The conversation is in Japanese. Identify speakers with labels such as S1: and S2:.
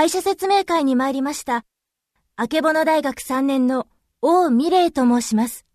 S1: 会社説明会に参りました。あけぼの大学3年の王美玲と申します。